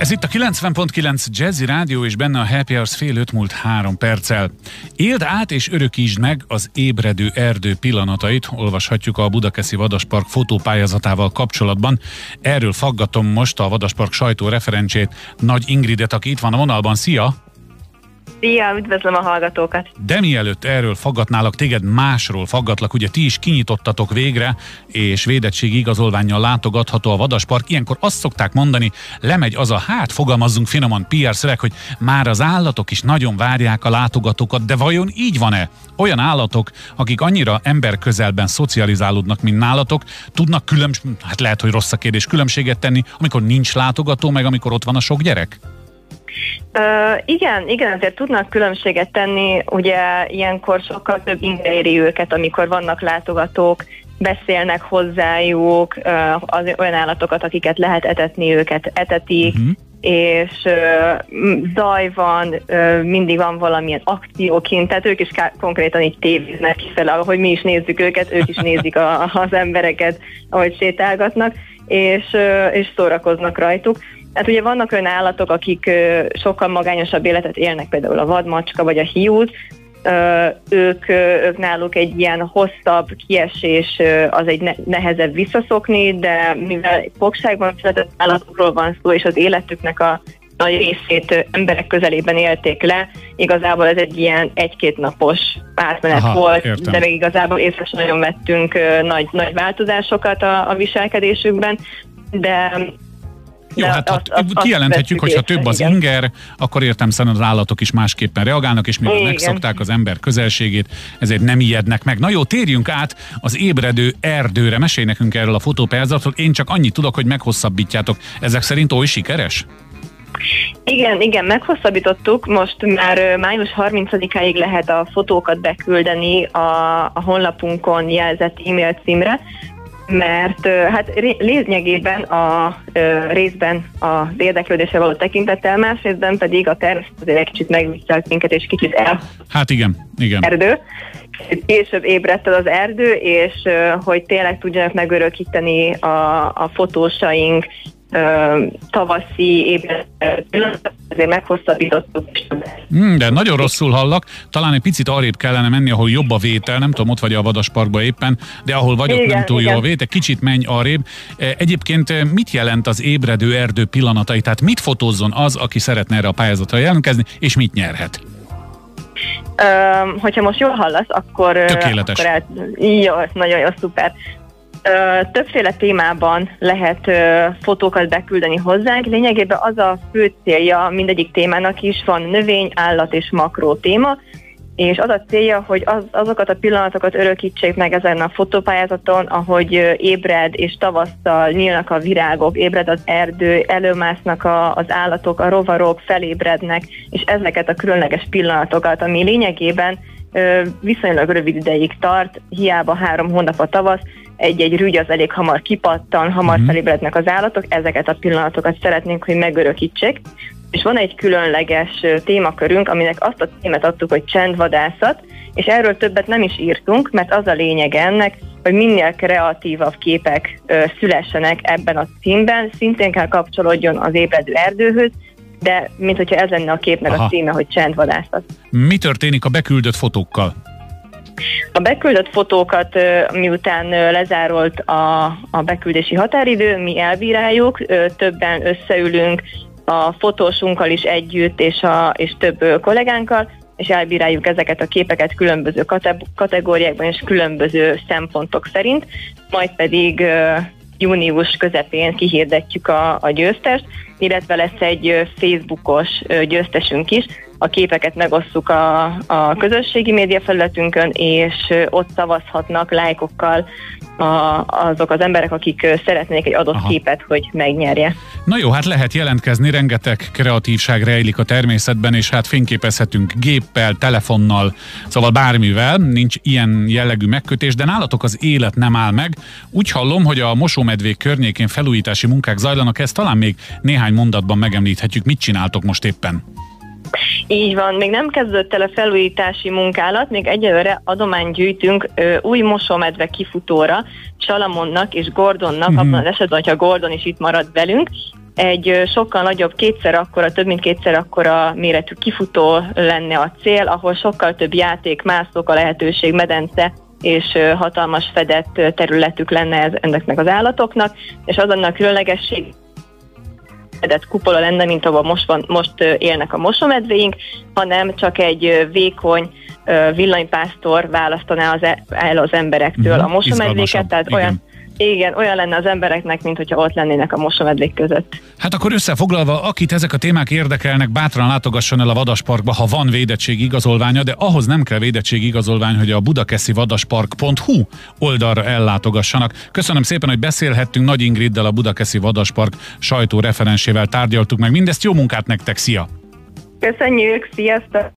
Ez itt a 90.9 Jazzy Rádió, és benne a Happy Hours fél öt múlt három perccel. Éld át és örökítsd meg az ébredő erdő pillanatait, olvashatjuk a Budakeszi Vadaspark fotópályázatával kapcsolatban. Erről faggatom most a Vadaspark sajtó referencsét, Nagy Ingridet, aki itt van a vonalban. Szia! Szia, üdvözlöm a hallgatókat! De mielőtt erről faggatnálak, téged másról faggatlak, ugye ti is kinyitottatok végre, és védettségi igazolványjal látogatható a Vadaspark. Ilyenkor azt szokták mondani, lemegy az a hát, fogalmazzunk finoman PR szöveg, hogy már az állatok is nagyon várják a látogatókat, de vajon így van-e? Olyan állatok, akik annyira ember közelben szocializálódnak, mint nálatok, tudnak különbs, hát lehet, hogy rossz a kérdés, különbséget tenni, amikor nincs látogató, meg amikor ott van a sok gyerek? Uh, igen, igen, azért tudnak különbséget tenni, ugye ilyenkor sokkal több inger éri őket, amikor vannak látogatók, beszélnek hozzájuk, uh, az olyan állatokat, akiket lehet etetni, őket etetik, uh-huh. és uh, zaj van, uh, mindig van valamilyen akcióként, tehát ők is ká- konkrétan így tévéznek kifele, ahogy mi is nézzük őket, ők is nézik a, az embereket, ahogy sétálgatnak, és, uh, és szórakoznak rajtuk. Hát ugye vannak olyan állatok, akik sokkal magányosabb életet élnek, például a vadmacska vagy a hiút, ők, ők náluk egy ilyen hosszabb kiesés, az egy nehezebb visszaszokni, de mivel fogságban született állatokról van szó, és az életüknek a nagy részét emberek közelében élték le, igazából ez egy ilyen egy-két napos átmenet Aha, volt, értem. de még igazából észre sem nagyon vettünk nagy, nagy változásokat a, a viselkedésükben, de jó, hát azt, azt, kijelenthetjük, hogy ha több az igen. inger, akkor értem szerint az állatok is másképpen reagálnak, és mivel igen. megszokták az ember közelségét, ezért nem ijednek meg. Na jó, térjünk át az ébredő erdőre. Mesélj nekünk erről a fotópályázatról. Én csak annyit tudok, hogy meghosszabbítjátok. Ezek szerint oly sikeres? Igen, igen, meghosszabbítottuk. Most már május 30-áig lehet a fotókat beküldeni a, a honlapunkon jelzett e-mail címre, mert hát lényegében a részben az érdeklődésre való tekintettel, másrésztben pedig a természet azért egy kicsit megviselt minket, és kicsit el... Hát igen, igen. Erdő. Később ébredt az erdő, és hogy tényleg tudjanak megörökíteni a, a fotósaink tavaszi ébredt azért meghosszabbítottuk. Hmm, de nagyon rosszul hallak, talán egy picit arrébb kellene menni, ahol jobb a vétel, nem tudom, ott vagy a Vadasparkban éppen, de ahol vagyok igen, nem túl igen. jó a vétel, kicsit menj arrébb. Egyébként mit jelent az ébredő erdő pillanatai, tehát mit fotózzon az, aki szeretne erre a pályázatra jelentkezni, és mit nyerhet? Um, hogyha most jól hallasz, akkor... Tökéletes. Akkor el, jó, nagyon jó, szuper többféle témában lehet fotókat beküldeni hozzánk. Lényegében az a fő célja mindegyik témának is, van növény, állat és makró téma, és az a célja, hogy az, azokat a pillanatokat örökítsék meg ezen a fotópályázaton, ahogy ébred és tavasszal nyílnak a virágok, ébred az erdő, előmásznak a, az állatok, a rovarok, felébrednek, és ezeket a különleges pillanatokat, ami lényegében viszonylag rövid ideig tart, hiába három hónap a tavasz, egy-egy rügy az elég hamar kipattan, hamar uh-huh. felébrednek az állatok, ezeket a pillanatokat szeretnénk, hogy megörökítsék. És van egy különleges témakörünk, aminek azt a témát adtuk, hogy csendvadászat, és erről többet nem is írtunk, mert az a lényeg ennek, hogy minél kreatívabb képek ö, szülessenek ebben a címben, szintén kell kapcsolódjon az ébredő erdőhöz, de mint hogyha ez lenne a képnek Aha. a címe, hogy csendvadászat. Mi történik a beküldött fotókkal? A beküldött fotókat, miután lezárolt a, a beküldési határidő, mi elbíráljuk, többen összeülünk a fotósunkkal is együtt, és, a, és több kollégánkkal, és elbíráljuk ezeket a képeket különböző kategóriákban és különböző szempontok szerint, majd pedig június közepén kihirdetjük a, a győztest, illetve lesz egy Facebookos győztesünk is, a képeket megosszuk a, a közösségi média felületünkön, és ott szavazhatnak lájkokkal a, azok az emberek, akik szeretnék egy adott Aha. képet, hogy megnyerje. Na jó, hát lehet jelentkezni, rengeteg kreatívság rejlik a természetben, és hát fényképezhetünk géppel, telefonnal, szóval bármivel, nincs ilyen jellegű megkötés, de nálatok az élet nem áll meg. Úgy hallom, hogy a mosómedvék környékén felújítási munkák zajlanak, ezt talán még néhány mondatban megemlíthetjük. Mit csináltok most éppen? Így van, még nem kezdődött el a felújítási munkálat, még egyelőre adományt gyűjtünk ö, új mosómedve kifutóra, Salamonnak és Gordonnak, mm-hmm. abban az esetben, hogyha Gordon is itt marad velünk, egy sokkal nagyobb, kétszer akkora, több mint kétszer akkora méretű kifutó lenne a cél, ahol sokkal több játék, mászok, a lehetőség, medence és hatalmas fedett területük lenne ez, ennek az állatoknak, és az annak különlegesség fedett kupola lenne, mint ahol most, van, most élnek a mosomedvéink, hanem csak egy vékony villanypásztor választaná az, e, el az emberektől uh-huh, a mosomedvéket, tehát igen. olyan igen, olyan lenne az embereknek, mint hogyha ott lennének a mosomedvék között. Hát akkor összefoglalva, akit ezek a témák érdekelnek, bátran látogasson el a Vadasparkba, ha van védettség igazolványa, de ahhoz nem kell védettség igazolvány, hogy a budakeszi vadaspark.hu oldalra ellátogassanak. Köszönöm szépen, hogy beszélhettünk Nagy Ingriddel, a Budakeszi Vadaspark sajtó referensével tárgyaltuk meg mindezt. Jó munkát nektek, szia! Köszönjük, sziasztok!